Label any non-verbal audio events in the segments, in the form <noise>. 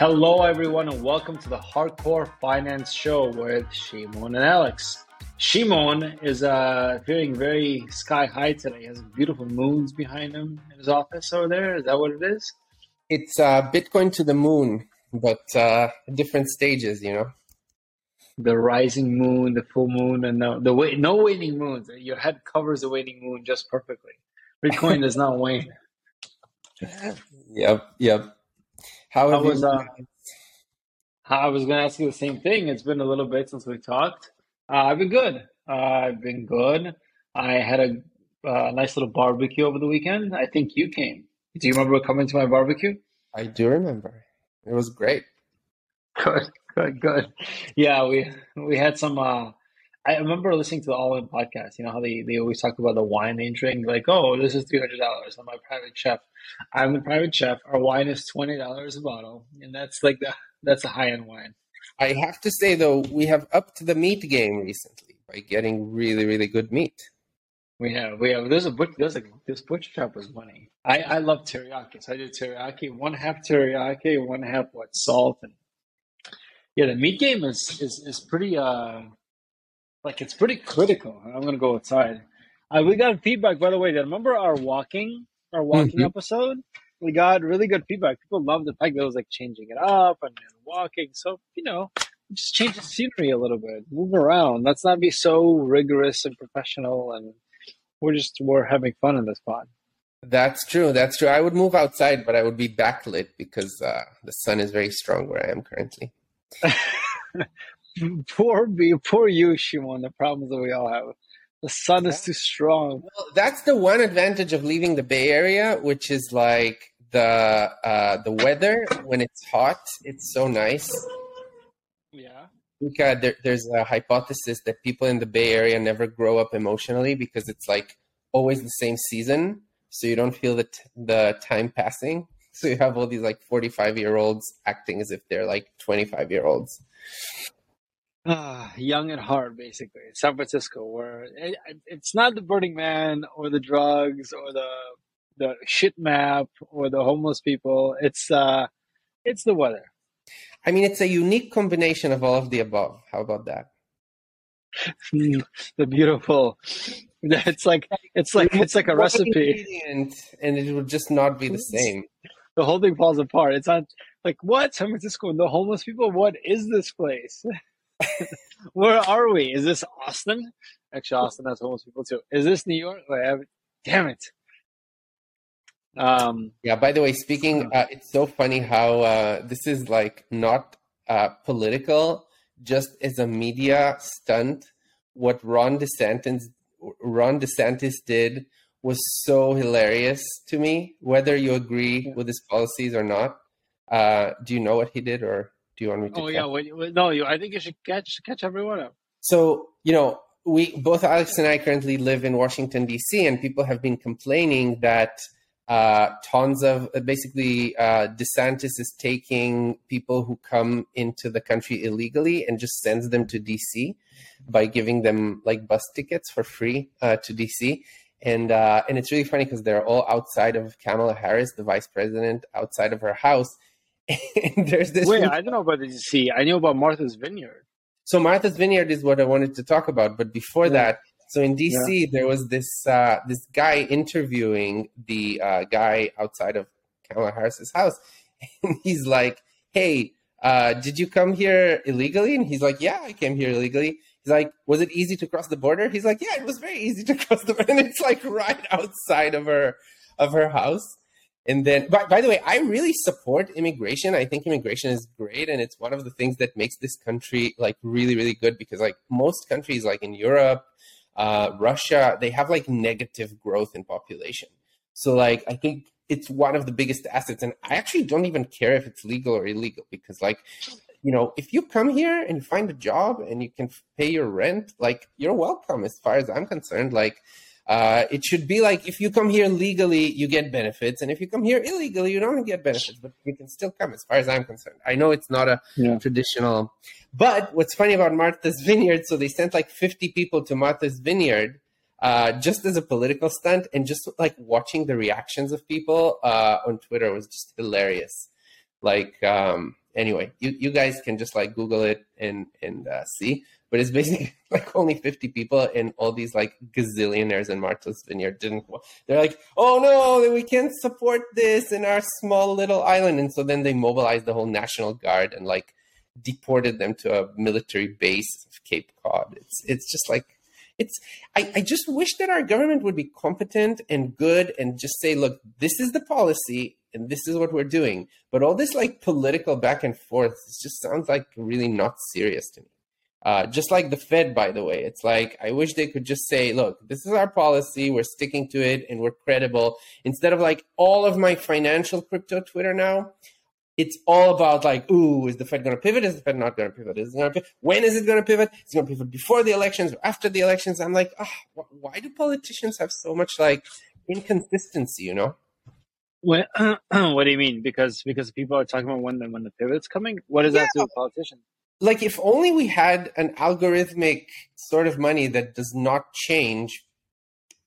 Hello, everyone, and welcome to the Hardcore Finance Show with Shimon and Alex. Shimon is uh, feeling very sky high today. He has beautiful moons behind him in his office over there. Is that what it is? It's uh, Bitcoin to the moon, but uh, different stages, you know. The rising moon, the full moon, and the, the wa- no waning moons. Your head covers the waning moon just perfectly. Bitcoin does not wane. <laughs> Yep, yep. How I have was, you? uh, I was going to ask you the same thing. It's been a little bit since we talked. Uh, I've been good. Uh, I've been good. I had a uh, nice little barbecue over the weekend. I think you came. Do you remember coming to my barbecue? I do remember. It was great. <laughs> Good, good, good. Yeah, we we had some. I remember listening to the All In podcast. You know how they, they always talk about the wine they drink, like, oh, this is three hundred dollars. I'm my private chef. I'm the private chef. Our wine is twenty dollars a bottle, and that's like the that's a high end wine. I have to say though, we have upped the meat game recently by getting really, really good meat. We have we have there's a butcher there's a this butcher shop was money. I I love teriyaki, so I did teriyaki, one half teriyaki, one half what salt and yeah, the meat game is is is pretty uh like it's pretty critical. I'm gonna go outside. Uh, we got feedback by the way. That Remember our walking our walking Mhm. episode? We got really good feedback. People loved the fact that it was like changing it up and, and walking. So you know, just change the scenery a little bit, move around. Let's not be so rigorous and professional and we're just we're having fun in this pod. That's true. That's true. I would move outside, but I would be backlit because uh, the sun is very strong where I am currently. <laughs> <laughs> poor me, poor you, Shimon. The problems that we all have. The sun is too strong. Well, that's the one advantage of leaving the Bay Area, which is like the uh, the weather when it's hot. It's so nice. Yeah. I think uh, there, there's a hypothesis that people in the Bay Area never grow up emotionally because it's like always the same season, so you don't feel the t- the time passing. So you have all these like 45 year olds acting as if they're like 25 year olds. Ah, young at heart, basically. San Francisco, where it, it's not the Burning Man or the drugs or the the shit map or the homeless people. It's uh, it's the weather. I mean, it's a unique combination of all of the above. How about that? <laughs> The beautiful. <laughs> It's like it's like it's like a recipe. and it would just not be the same. The whole thing falls apart. It's not like what San Francisco and the homeless people. What is this place? <laughs> <laughs> Where are we? Is this Austin? Actually, Austin has homeless people too. Is this New York? I- damn it. Um, Yeah. By the way, speaking, uh, it's so funny how uh, this is like not uh, political, just as a media stunt. What Ron DeSantis Ron DeSantis did was so hilarious to me. Whether you agree with his policies or not, uh, do you know what he did, or do you want me to? oh yeah, wait, no, you. I think you should catch catch everyone up. So, you know, we both Alex and I currently live in Washington D.C., and people have been complaining that uh, tons of basically uh, DeSantis is taking people who come into the country illegally and just sends them to D.C. by giving them like bus tickets for free uh, to D.C. And uh, and it's really funny because they're all outside of Kamala Harris, the vice president, outside of her house. <laughs> There's this Wait, I don't know about the DC. I knew about Martha's Vineyard. so Martha's Vineyard is what I wanted to talk about, but before Yeah. that, so in DC there was this uh, this guy interviewing the uh, guy outside of Kamala Harris's house, <laughs> and he's like, "Hey, uh, did you come here illegally?" And he's like, "Yeah, I came here illegally." He's like, "Was it easy to cross the border?" He's like, "Yeah, it was very easy to <laughs> cross the border." And it's like right outside of her of her house. And then, by, by the way, I really support immigration. I think immigration is great, and it's one of the things that makes this country like really, really good. Because like most countries, like in Europe, uh, Russia, they have like negative growth in population. So like, I think it's one of the biggest assets, and I actually don't even care if it's legal or illegal because like, you know, if you come here and find a job and you can pay your rent, like you're welcome. As far as I'm concerned, like uh, it should be like if you come here legally, you get benefits, and if you come here illegally, you don't get benefits, but you can still come. As far as I'm concerned, I know it's not a Yeah. traditional. But what's funny about Martha's <laughs> Vineyard? So they sent like 50 people to Martha's Vineyard. Uh, just as a political stunt, and just like watching the reactions of people uh, on Twitter was just hilarious. Like, um, anyway, you, you guys can just like Google it and and uh, see. But it's basically <laughs> like only 50 people, and all these like gazillionaires in Martha's Vineyard didn't. They're like, oh no, we can't support this in our small little island, and so then they mobilized the whole National Guard and like deported them to a military base of Cape Cod. It's it's just like it's I, I just wish that our government would be competent and good and just say, look, this is the policy and this is what we're doing. But all this like political back and forth just sounds like really not serious to me. Uh, just like the Fed, by the way, it's like I wish they could just say, "Look, this is our policy. We're sticking to it, and we're credible." Instead of like all of my financial crypto Twitter now, it's all about like, ooh, is the Fed going to pivot? Is the Fed not going to pivot? Is it going to pivot? When is it going to pivot? Is it going to pivot before the elections or after the elections? I'm like, oh, why do politicians have so much like inconsistency? You know? What, <clears throat> uh, what do you mean? Because because people are talking about when the when the pivot's coming. What does yeah. that do with politicians? Like, if only we had an algorithmic sort of money that does not change,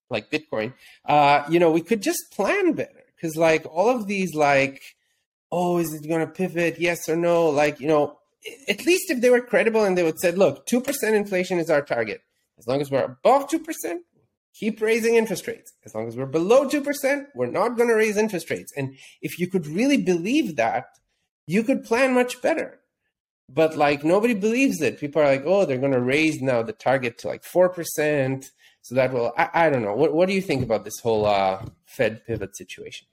like Bitcoin. Uh, you know, we could just plan better because like all of these like oh, is it going to pivot? Yes or no? Like, you know, at least if they were credible and they would said look, 2% inflation is our target. As long as we're above 2%, keep raising interest rates. As long as we're below 2%, we're not going to raise interest rates. And if you could really believe that, you could plan much better. But like nobody believes it. People are like, oh, they're going to raise now the target to like 4%. So that will, I, I don't know. What, what do you think about this whole uh, Fed pivot situation?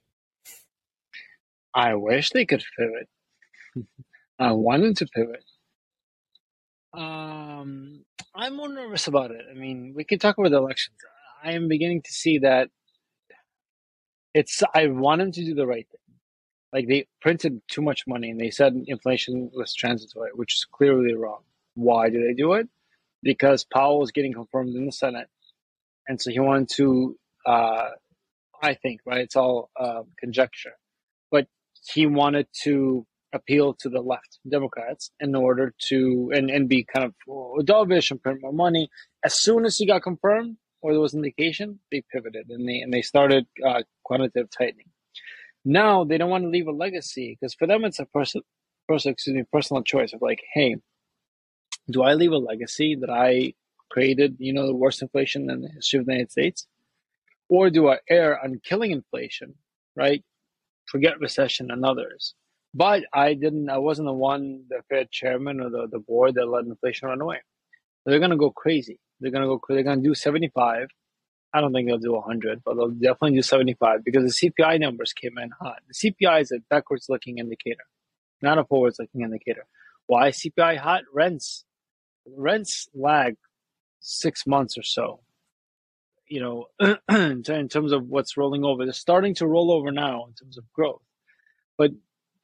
I wish they could pivot. <laughs> I wanted to pivot. Um, I'm more nervous about it. I mean, we can talk about the elections. I am beginning to see that it's. I want them to do the right thing. Like they printed too much money and they said inflation was transitory, which is clearly wrong. Why do they do it? Because Powell was getting confirmed in the Senate, and so he wanted to. Uh, I think right. It's all uh, conjecture but he wanted to appeal to the left Democrats in order to and, and be kind of dovish and print more money. As soon as he got confirmed or there was indication, they pivoted and they and they started uh, quantitative tightening. Now they don't want to leave a legacy because for them it's a person, personal, excuse me, personal choice of like, hey, do I leave a legacy that I created, you know, the worst inflation in the history of the United States, or do I err on killing inflation, right? forget recession and others. But I didn't. I wasn't the one, the Fed chairman or the, the board that let inflation run away. They're gonna go crazy. They're gonna go. They're gonna do seventy five. I don't think they'll do 100, but they'll definitely do 75 because the CPI numbers came in hot. The CPI is a backwards looking indicator, not a forwards looking indicator. Why CPI hot? Rents. Rents lag six months or so you know, <clears throat> in terms of what's rolling over. They're starting to roll over now in terms of growth. But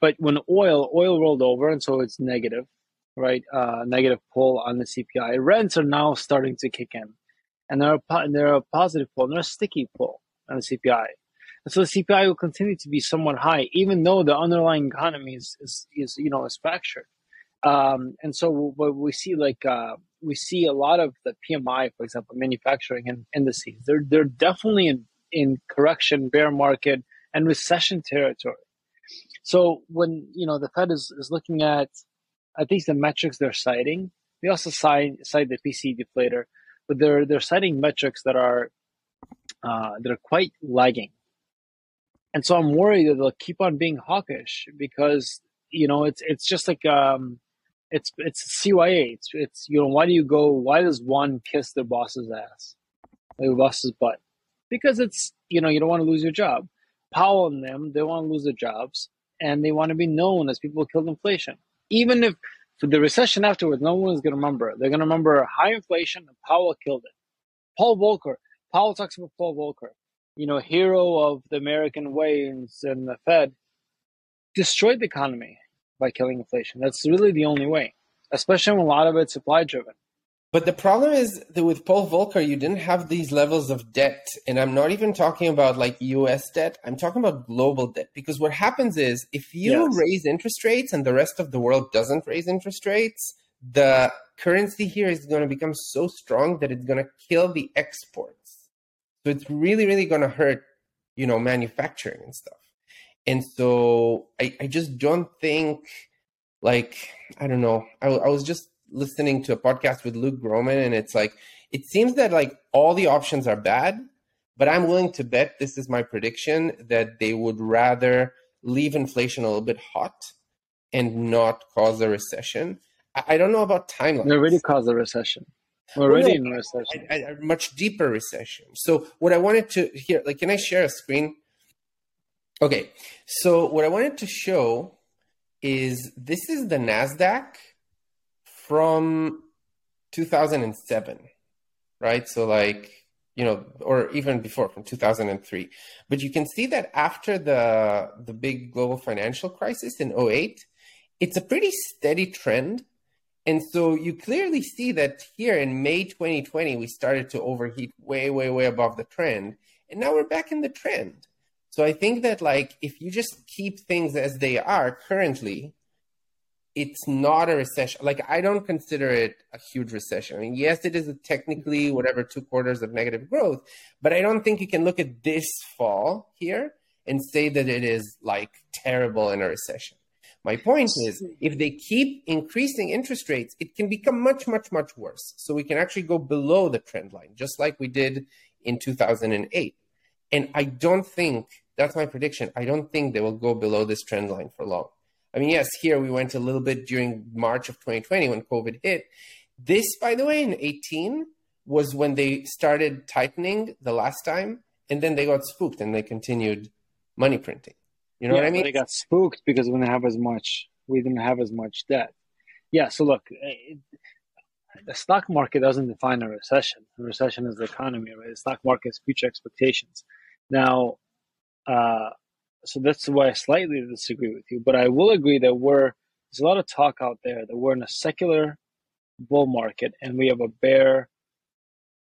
but when oil oil rolled over and so it's negative, right? Uh, negative pull on the CPI. Rents are now starting to kick in, and they're a, they're a positive pull. And they're a sticky pull on the CPI. And so the CPI will continue to be somewhat high, even though the underlying economy is, is, is you know is fractured. Um, and so what we see like uh, we see a lot of the PMI, for example, manufacturing and indices. They're they're definitely in in correction, bear market, and recession territory. So when you know the Fed is, is looking at at least the metrics they're citing, they also cite cite the PCE deflator, but they're they're citing metrics that are uh, that are quite lagging. And so I'm worried that they'll keep on being hawkish because you know it's it's just like um, it's it's CYA. It's it's you know why do you go? Why does one kiss their boss's ass, their boss's butt? Because it's you know you don't want to lose your job. Powell and them they want to lose their jobs and they want to be known as people who killed inflation. Even if for the recession afterwards, no one is going to remember. They're going to remember high inflation and Powell killed it. Paul Volcker. Powell talks about Paul Volcker, you know, hero of the American way and the Fed, destroyed the economy by killing inflation. That's really the only way, especially when a lot of it's supply driven. But the problem is that with Paul Volcker, you didn't have these levels of debt. And I'm not even talking about like US debt, I'm talking about global debt. Because what happens is if you yes. raise interest rates and the rest of the world doesn't raise interest rates, the currency here is going to become so strong that it's going to kill the exports. So it's really, really going to hurt, you know, manufacturing and stuff. And so I, I just don't think, like, I don't know. I, I was just listening to a podcast with Luke Gromen, and it's like, it seems that like all the options are bad, but I'm willing to bet this is my prediction that they would rather leave inflation a little bit hot and not cause a recession. I, I don't know about timeline. They already caused a recession. We're already well, in a recession. A, a, much deeper recession. So what I wanted to here, like, can I share a screen? Okay, so what I wanted to show is this is the Nasdaq from 2007, right? So like you know, or even before from 2003. But you can see that after the the big global financial crisis in 08, it's a pretty steady trend. And so you clearly see that here in May 2020, we started to overheat way, way, way above the trend. And now we're back in the trend. So I think that like if you just keep things as they are currently, it's not a recession. Like I don't consider it a huge recession. I mean, yes, it is technically whatever two quarters of negative growth, but I don't think you can look at this fall here and say that it is like terrible in a recession. My point is, if they keep increasing interest rates, it can become much, much, much worse. So we can actually go below the trend line, just like we did in 2008. And I don't think that's my prediction. I don't think they will go below this trend line for long. I mean, yes, here we went a little bit during March of 2020 when COVID hit. This, by the way, in 18 was when they started tightening the last time, and then they got spooked and they continued money printing. You know yeah, what I mean? They got spooked because we didn't have as much. We didn't have as much debt. Yeah. So look, it, the stock market doesn't define a recession. A recession is the economy, right? The stock market is future expectations. Now, uh, so that's why I slightly disagree with you. But I will agree that we're there's a lot of talk out there that we're in a secular bull market and we have a bear.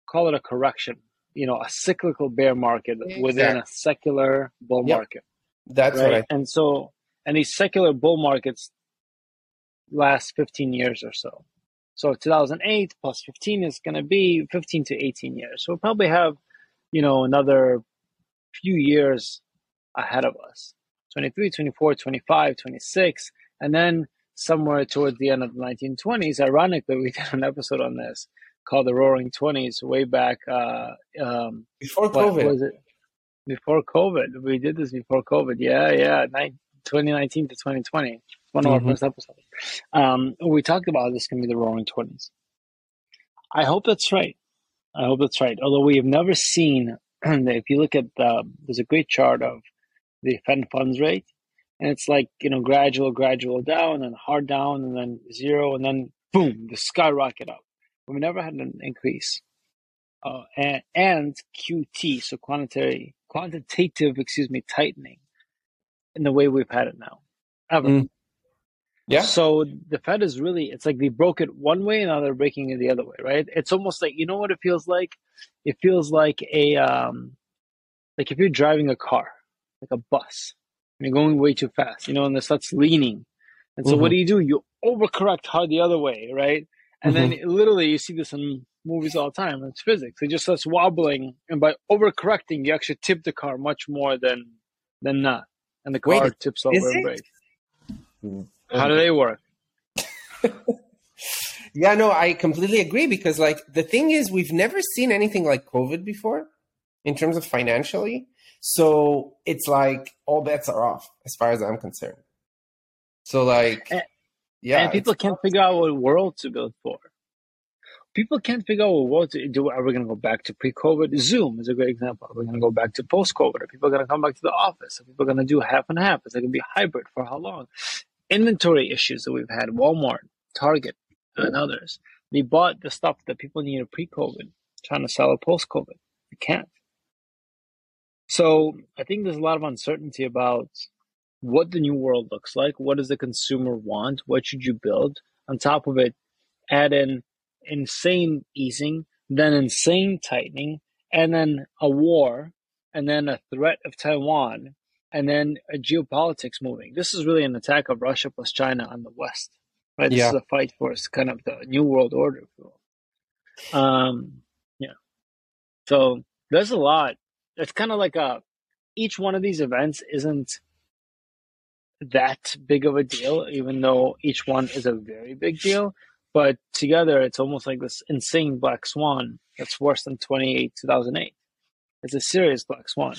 Call it a correction. You know, a cyclical bear market exactly. within a secular bull yep. market. That's right. right. And so, and these secular bull markets last 15 years or so. So 2008 plus 15 is going to be 15 to 18 years. So we'll probably have, you know, another few years ahead of us 23, 24, 25, 26. And then somewhere towards the end of the 1920s, ironically, we <laughs> did an episode on this called the Roaring Twenties way back. Uh, um, Before COVID. was it? before COVID. We did this before COVID. Yeah, yeah, 2019 to 2020. One of mm-hmm. our first episodes. Um, we talked about this can be the Roaring Twenties. I hope that's right. I hope that's right. Although we have never seen, <clears throat> if you look at the, there's a great chart of the Fed funds rate, and it's like you know gradual, gradual down, and hard down, and then zero, and then boom, the skyrocket up. We never had an increase. Uh, and, and QT, so quantitative quantitative, excuse me, tightening in the way we've had it now, ever. Mm. Yeah. So the Fed is really, it's like they broke it one way and now they're breaking it the other way, right? It's almost like, you know what it feels like? It feels like a, um, like if you're driving a car, like a bus, and you're going way too fast, you know, and it starts leaning. And so mm-hmm. what do you do? You overcorrect hard the other way, right? And mm-hmm. then literally you see this in movies all the time. It's physics. It just starts wobbling, and by overcorrecting, you actually tip the car much more than than not, and the car Wait, tips over and breaks. How do they work? <laughs> yeah, no, I completely agree because, like, the thing is, we've never seen anything like COVID before in terms of financially. So it's like all bets are off as far as I'm concerned. So, like, and, yeah, and people can't figure out what world to build for people can't figure out what to do. Are we going to go back to pre-COVID? Zoom is a great example. Are we going to go back to post-COVID? Are people going to come back to the office? Are people going to do half and half? Is it going to be hybrid for how long? Inventory issues that we've had, Walmart, Target, and others. They bought the stuff that people needed pre-COVID, trying to sell it post-COVID. They can't. So I think there's a lot of uncertainty about what the new world looks like. What does the consumer want? What should you build? On top of it, add in insane easing, then insane tightening, and then a war, and then a threat of Taiwan, and then a geopolitics moving. This is really an attack of Russia plus China on the West. Right? This yeah. is a fight for kind of the new world order. Um, yeah. So there's a lot. It's kind of like a each one of these events isn't that big of a deal, even though each one is a very big deal. But together, it's almost like this insane black swan that's worse than 28 2008. It's a serious black swan.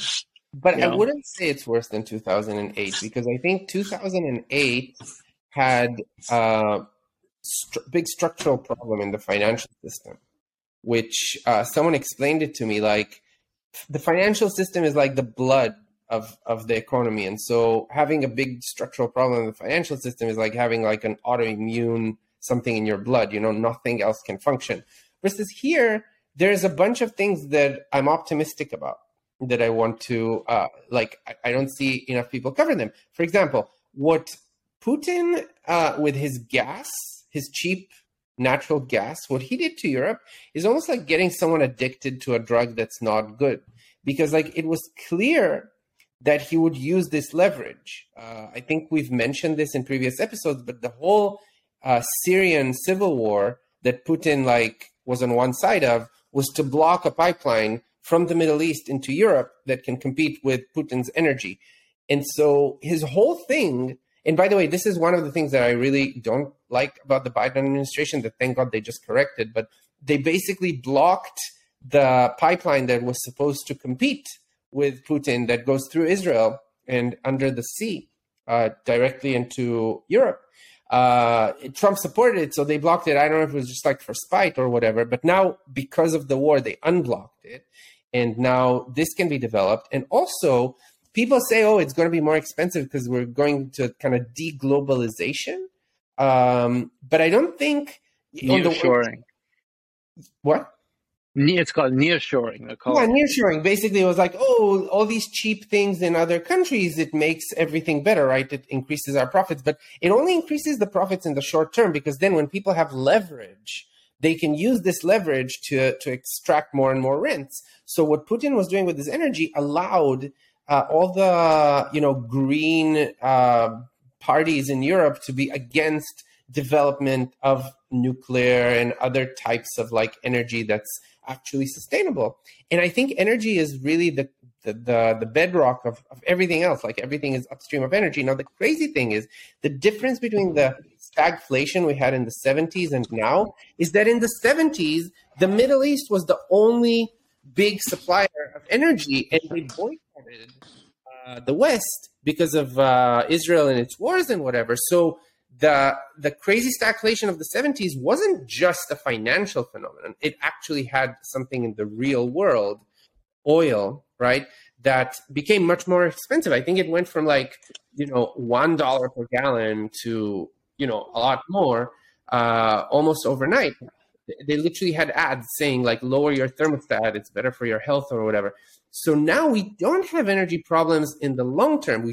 But I know? wouldn't say it's worse than 2008 because I think 2008 had a st- big structural problem in the financial system, which uh, someone explained it to me like the financial system is like the blood of of the economy. And so having a big structural problem in the financial system is like having like an autoimmune something in your blood you know nothing else can function. Versus here there's a bunch of things that i'm optimistic about that i want to uh, like I, I don't see enough people cover them. For example what putin uh, with his gas his cheap natural gas what he did to europe is almost like getting someone addicted to a drug that's not good because like it was clear that he would use this leverage. Uh, I think we've mentioned this in previous episodes, but the whole uh, Syrian civil war that Putin like was on one side of was to block a pipeline from the Middle East into Europe that can compete with Putin's energy. And so his whole thing, and by the way, this is one of the things that I really don't like about the Biden administration that thank God they just corrected, but they basically blocked the pipeline that was supposed to compete with Putin that goes through Israel and under the sea uh, directly into Europe. Uh, Trump supported it, so they blocked it. I don't know if it was just like for spite or whatever, but now because of the war, they unblocked it. And now this can be developed. And also, people say, oh, it's going to be more expensive because we're going to kind of deglobalization. Um, but I don't think. Nearshoring. What? It's called nearshoring. Yeah, nearshoring. Basically, it was like, oh, all these cheap things in other countries, it makes everything better, right? It increases our profits, but it only increases the profits in the short term because then when people have leverage, they can use this leverage to to extract more and more rents. So what Putin was doing with his energy allowed uh, all the you know green uh, parties in Europe to be against development of nuclear and other types of like energy that's actually sustainable. And I think energy is really the the, the, the bedrock of, of everything else. Like everything is upstream of energy. Now the crazy thing is the difference between the stagflation we had in the 70s and now is that in the 70s the Middle East was the only big supplier of energy, and they boycotted uh, the West because of uh, Israel and its wars and whatever. So the the crazy stagflation of the 70s wasn't just a financial phenomenon. It actually had something in the real world oil right that became much more expensive. I think it went from like you know one dollar per gallon to you know a lot more uh, almost overnight they literally had ads saying like lower your thermostat it's better for your health or whatever so now we don't have energy problems in the long term we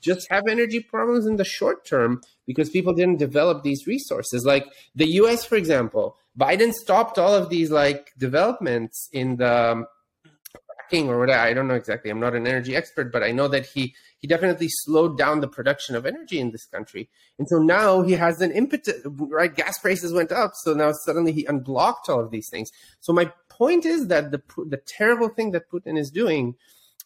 just have energy problems in the short term because people didn't develop these resources. Like the US, for example, Biden stopped all of these like developments in the um, fracking or whatever. I don't know exactly. I'm not an energy expert, but I know that he he definitely slowed down the production of energy in this country. And so now he has an impetus, right? Gas prices went up. So now suddenly he unblocked all of these things. So my point is that the, the terrible thing that Putin is doing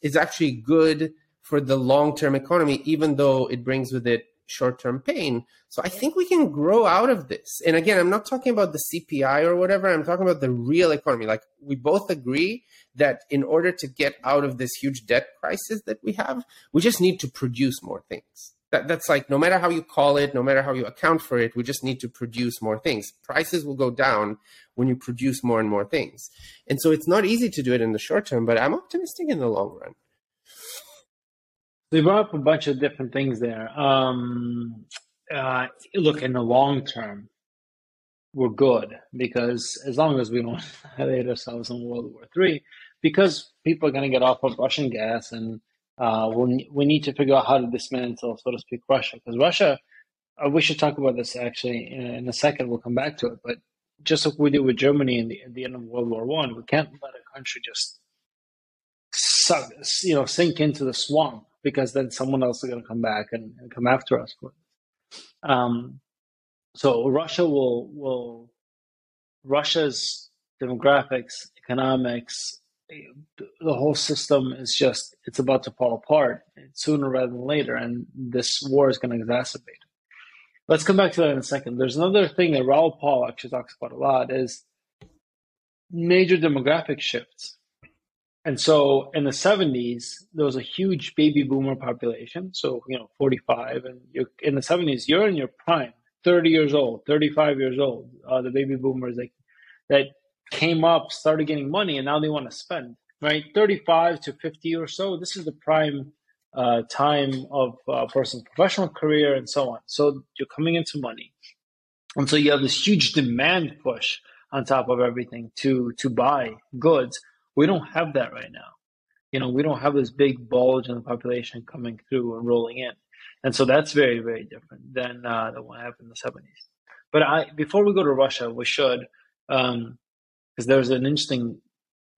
is actually good for the long term economy, even though it brings with it short term pain. So I think we can grow out of this. And again, I'm not talking about the CPI or whatever, I'm talking about the real economy. Like we both agree that in order to get out of this huge debt crisis that we have, we just need to produce more things. That, that's like no matter how you call it, no matter how you account for it, we just need to produce more things. Prices will go down when you produce more and more things. And so it's not easy to do it in the short term, but I'm optimistic in the long run. They brought up a bunch of different things there. Um, uh, look, in the long term, we're good because as long as we don't <laughs> hit ourselves in World War Three, because people are going to get off of Russian gas, and uh, we we need to figure out how to dismantle, so to speak, Russia. Because Russia, uh, we should talk about this actually in, in, a second. We'll come back to it, but just like we did with Germany in the, at the end of World War One, we can't let a country just suck, you know, sink into the swamp because then someone else is going to come back and, and come after us for it. Um, so Russia will will Russia's demographics, economics, the whole system is just it's about to fall apart sooner rather than later, and this war is going to exacerbate. Let's come back to that in a second. There's another thing that Raoul Pal actually talks about a lot is major demographic shifts. And so in the 70s, there was a huge baby boomer population. So, you know, 45. And you're, in the 70s, you're in your prime, 30 years old, 35 years old. Uh, the baby boomers that, that came up, started getting money, and now they want to spend, right? 35 to 50 or so. This is the prime uh, time of a person's professional career and so on. So you're coming into money. And so you have this huge demand push on top of everything to to buy goods. We don't have that right now. You know, we don't have this big bulge in the population coming through and rolling in, and so that's very very different than uh, than what happened in the seventies. But I before we go to Russia, we should because um, there's an interesting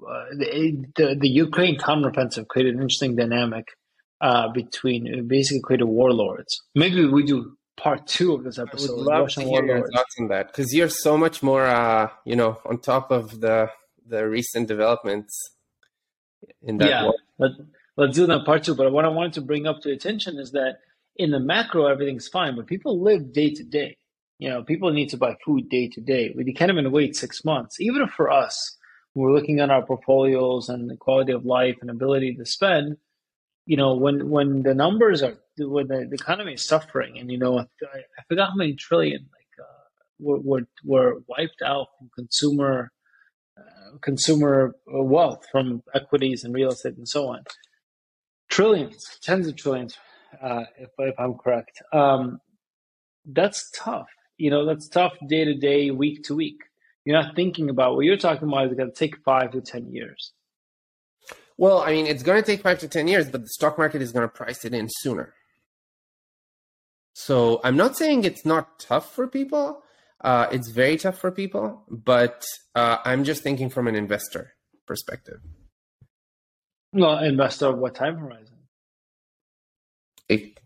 uh, the, the, the Ukraine counteroffensive created an interesting dynamic uh, between basically created warlords. Maybe we do part two of this episode. I would love Russian to hear your thoughts on that because you're so much more, uh, you know, on top of the the recent developments in that. Yeah, let, let's do that part two. But what I wanted to bring up to attention is that in the macro, everything's fine, but people live day to day. You know, people need to buy food day to day. We can't even wait six months. Even for us, we're looking at our portfolios and the quality of life and ability to spend you know, when when the numbers are when the, the economy is suffering, and you know, I, I forgot how many trillion like uh, were, were were wiped out from consumer consumer wealth from equities and real estate and so on. Trillions, tens of trillions, uh, if if I'm correct. Um, that's tough. You know, that's tough day to day, week to week. You're not thinking about what you're talking about is going to take five to ten years. Well, I mean, it's going to take five to 10 years, but the stock market is going to price it in sooner. So I'm not saying it's not tough for people. Uh, it's very tough for people, but uh, I'm just thinking from an investor perspective. Well, investor, what time horizon? It,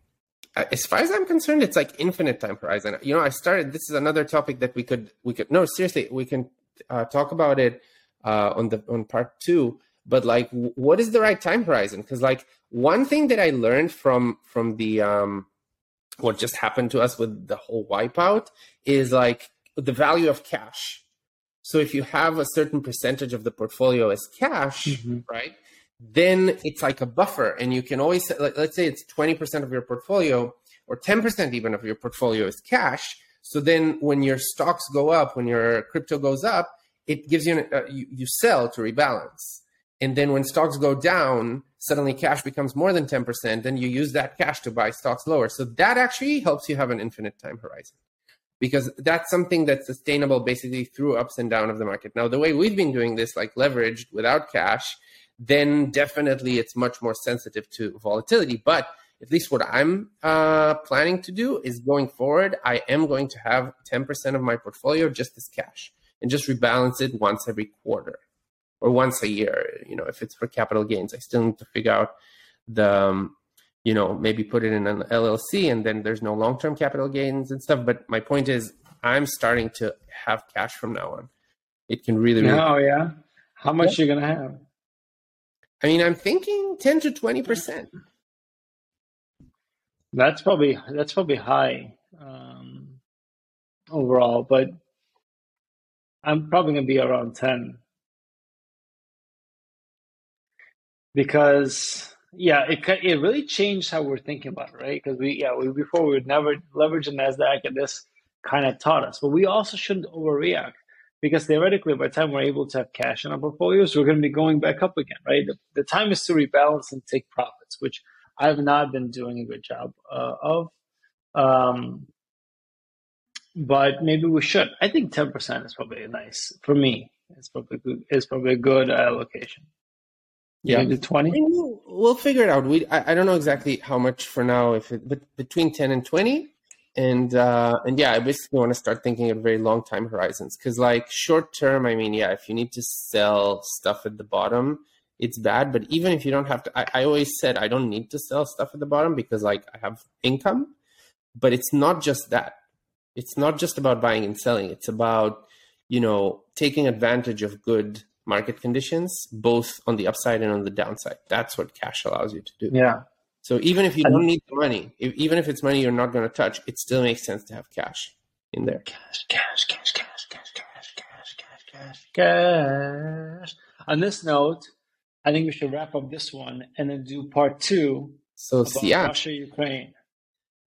uh, as far as I'm concerned, it's like infinite time horizon. You know, I started. This is another topic that we could we could no seriously we can uh, talk about it uh, on the on part two but like what is the right time horizon because like one thing that i learned from from the um what just happened to us with the whole wipeout is like the value of cash. So if you have a certain percentage of the portfolio as cash mm-hmm. right then it's like a buffer and you can always like, let's say it's 20% of your portfolio or 10% even of your portfolio is cash. So then when your stocks go up when your crypto goes up it gives you, uh, you you sell to rebalance. And then when stocks go down, suddenly cash becomes more than 10%, then you use that cash to buy stocks lower. So that actually helps you have an infinite time horizon because that's something that's sustainable basically through ups and down of the market. Now, the way we've been doing this, like leveraged without cash, then definitely it's much more sensitive to volatility. But at least what I'm uh, planning to do is going forward, I am going to have 10% of my portfolio just as cash and just rebalance it once every quarter or once a year. You know, if it's for capital gains, I still need to figure out the, um, you know, maybe put it in an LLC, and then there's no long term capital gains and stuff. But my point is, I'm starting to have cash from now on. It can really. really oh yeah, how much yeah. you gonna have? I mean, I'm thinking ten to twenty percent. That's probably that's probably high um, overall, but I'm probably gonna be around ten. Because yeah, it it really changed how we're thinking about it, right? Because we yeah we before we would never leverage the Nasdaq, and this kind of taught us. But we also shouldn't overreact because theoretically, by the time we're able to have cash in our portfolios, we're going to be going back up again, right? The, the time is to rebalance and take profits, which I've not been doing a good job uh, of. Um, but maybe we should. I think ten percent is probably nice for me. It's probably good, it's probably a good allocation. Yeah, the twenty. We'll, we'll, figure it out. We I, I, don't know exactly how much for now, if it, but between ten and twenty, and uh, and yeah, I basically want to start thinking of very long time horizons because like short term, I mean, yeah, if you need to sell stuff at the bottom, it's bad. But even if you don't have to, I, I always said I don't need to sell stuff at the bottom because like I have income. But it's not just that. It's not just about buying and selling. It's about you know taking advantage of good market conditions, both on the upside and on the downside. That's what cash allows you to do. Yeah. So even if you don't need the money, if, even if it's money you're not going to touch, it still makes sense to have cash in there. Cash, cash, cash, cash, cash, cash, cash, cash, cash, cash. On this note, I think we should wrap up this one and then do part two So yeah, Russia, Ukraine.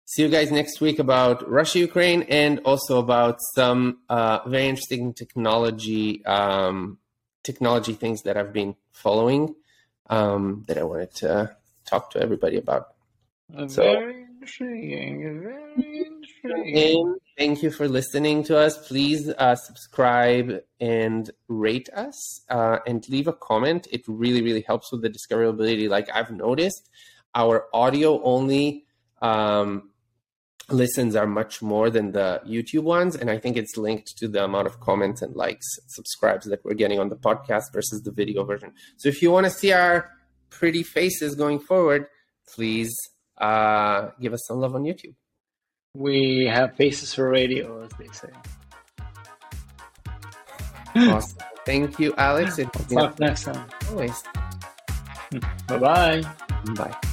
see you guys next week about Russia, Ukraine, and also about some uh, very interesting technology um, technology things that I've been following um, that I wanted to talk to everybody about. So- very intriguing. Very intriguing. Thank you for listening to us. Please uh, subscribe and rate us uh, and leave a comment. It really, really helps with the discoverability. Like I've noticed, our audio only um, listens are much more than the YouTube ones. And I think it's linked to the amount of comments and likes, subscribes that we're getting on the podcast versus the video version. So if you want to see our pretty faces going forward, please uh, give us some love on YouTube. We have faces for radio, as they say. Awesome. Thank you, Alex. It's <laughs> been Talk next time. always. <laughs> Bye bye. Bye.